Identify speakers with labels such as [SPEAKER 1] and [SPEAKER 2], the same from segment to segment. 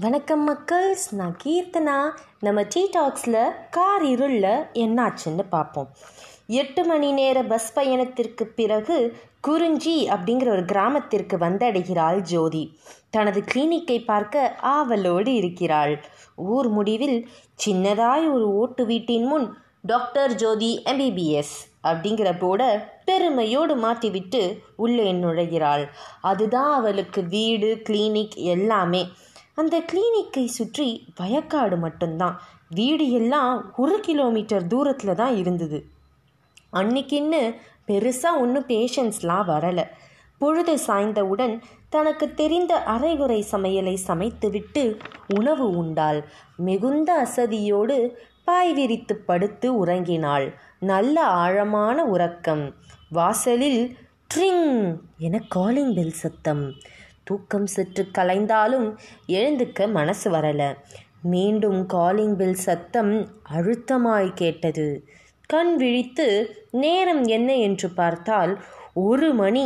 [SPEAKER 1] வணக்கம் மக்கள்ஸ் நான் கீர்த்தனா. நம்ம டீ டாக்ஸில் கார் இருளில் என்னாச்சுன்னு பார்ப்போம். எட்டு மணி நேர பஸ் பயணத்திற்கு பிறகு குறிஞ்சி அப்படிங்கிற ஒரு கிராமத்திற்கு வந்தடைகிறாள் ஜோதி. தனது கிளினிக்கை பார்க்க ஆவலோடு இருக்கிறாள். ஊர் முடிவில் சின்னதாய் ஒரு ஓட்டு வீட்டின் முன் டாக்டர் ஜோதி எம்பிபிஎஸ் அப்படிங்கிற போட பெருமையோடு மாட்டிவிட்டு உள்ளே நுழைகிறாள். அதுதான் அவளுக்கு வீடு கிளினிக் எல்லாமே. அந்த கிளினிக்கை சுற்றி வயக்காடு மட்டும்தான். வீடு எல்லாம் ஒரு கிலோமீட்டர் தூரத்தில் தான் இருந்தது. அன்னைக்குன்னு பெருசாக ஒன்றும் பேஷண்ட்ஸ்லாம் வரலை. பொழுது சாய்ந்தவுடன் தனக்கு தெரிந்த அரைகுறை சமையலை சமைத்துவிட்டு உணவு உண்டாள். மிகுந்த அசதியோடு பாய் விரித்து படுத்து உறங்கினாள். நல்ல ஆழமான உறக்கம். வாசலில் ட்ரிங் என காலிங் பெல் சத்தம். தூக்கம் சற்று கலைந்தாலும் எழுந்துக்க மனசு வரல. மீண்டும் காலிங் பெல் சத்தம் அழுத்தமாய் கேட்டது. கண் விழித்து நேரம் என்ன? என்று பார்த்தால் ஒரு மணி.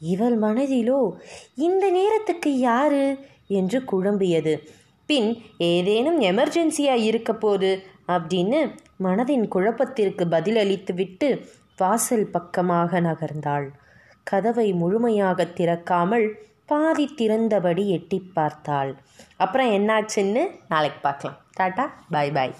[SPEAKER 1] இவள் மனதிலோ? இந்த நேரத்துக்கு யாரு? என்று குழம்பியது. பின் ஏதேனும் எமர்ஜென்சியாக இருக்க போது? அப்படின்னு மனதின் குழப்பத்திற்கு பதிலளித்துவிட்டு வாசல் பக்கமாக நகர்ந்தாள். கதவை முழுமையாக திறக்காமல் பாதி திறந்தபடி எட்டி பார்த்தாள். அப்புறம் என்னாச்சுன்னு நாளைக்கு பார்க்கலாம். Tata bye bye.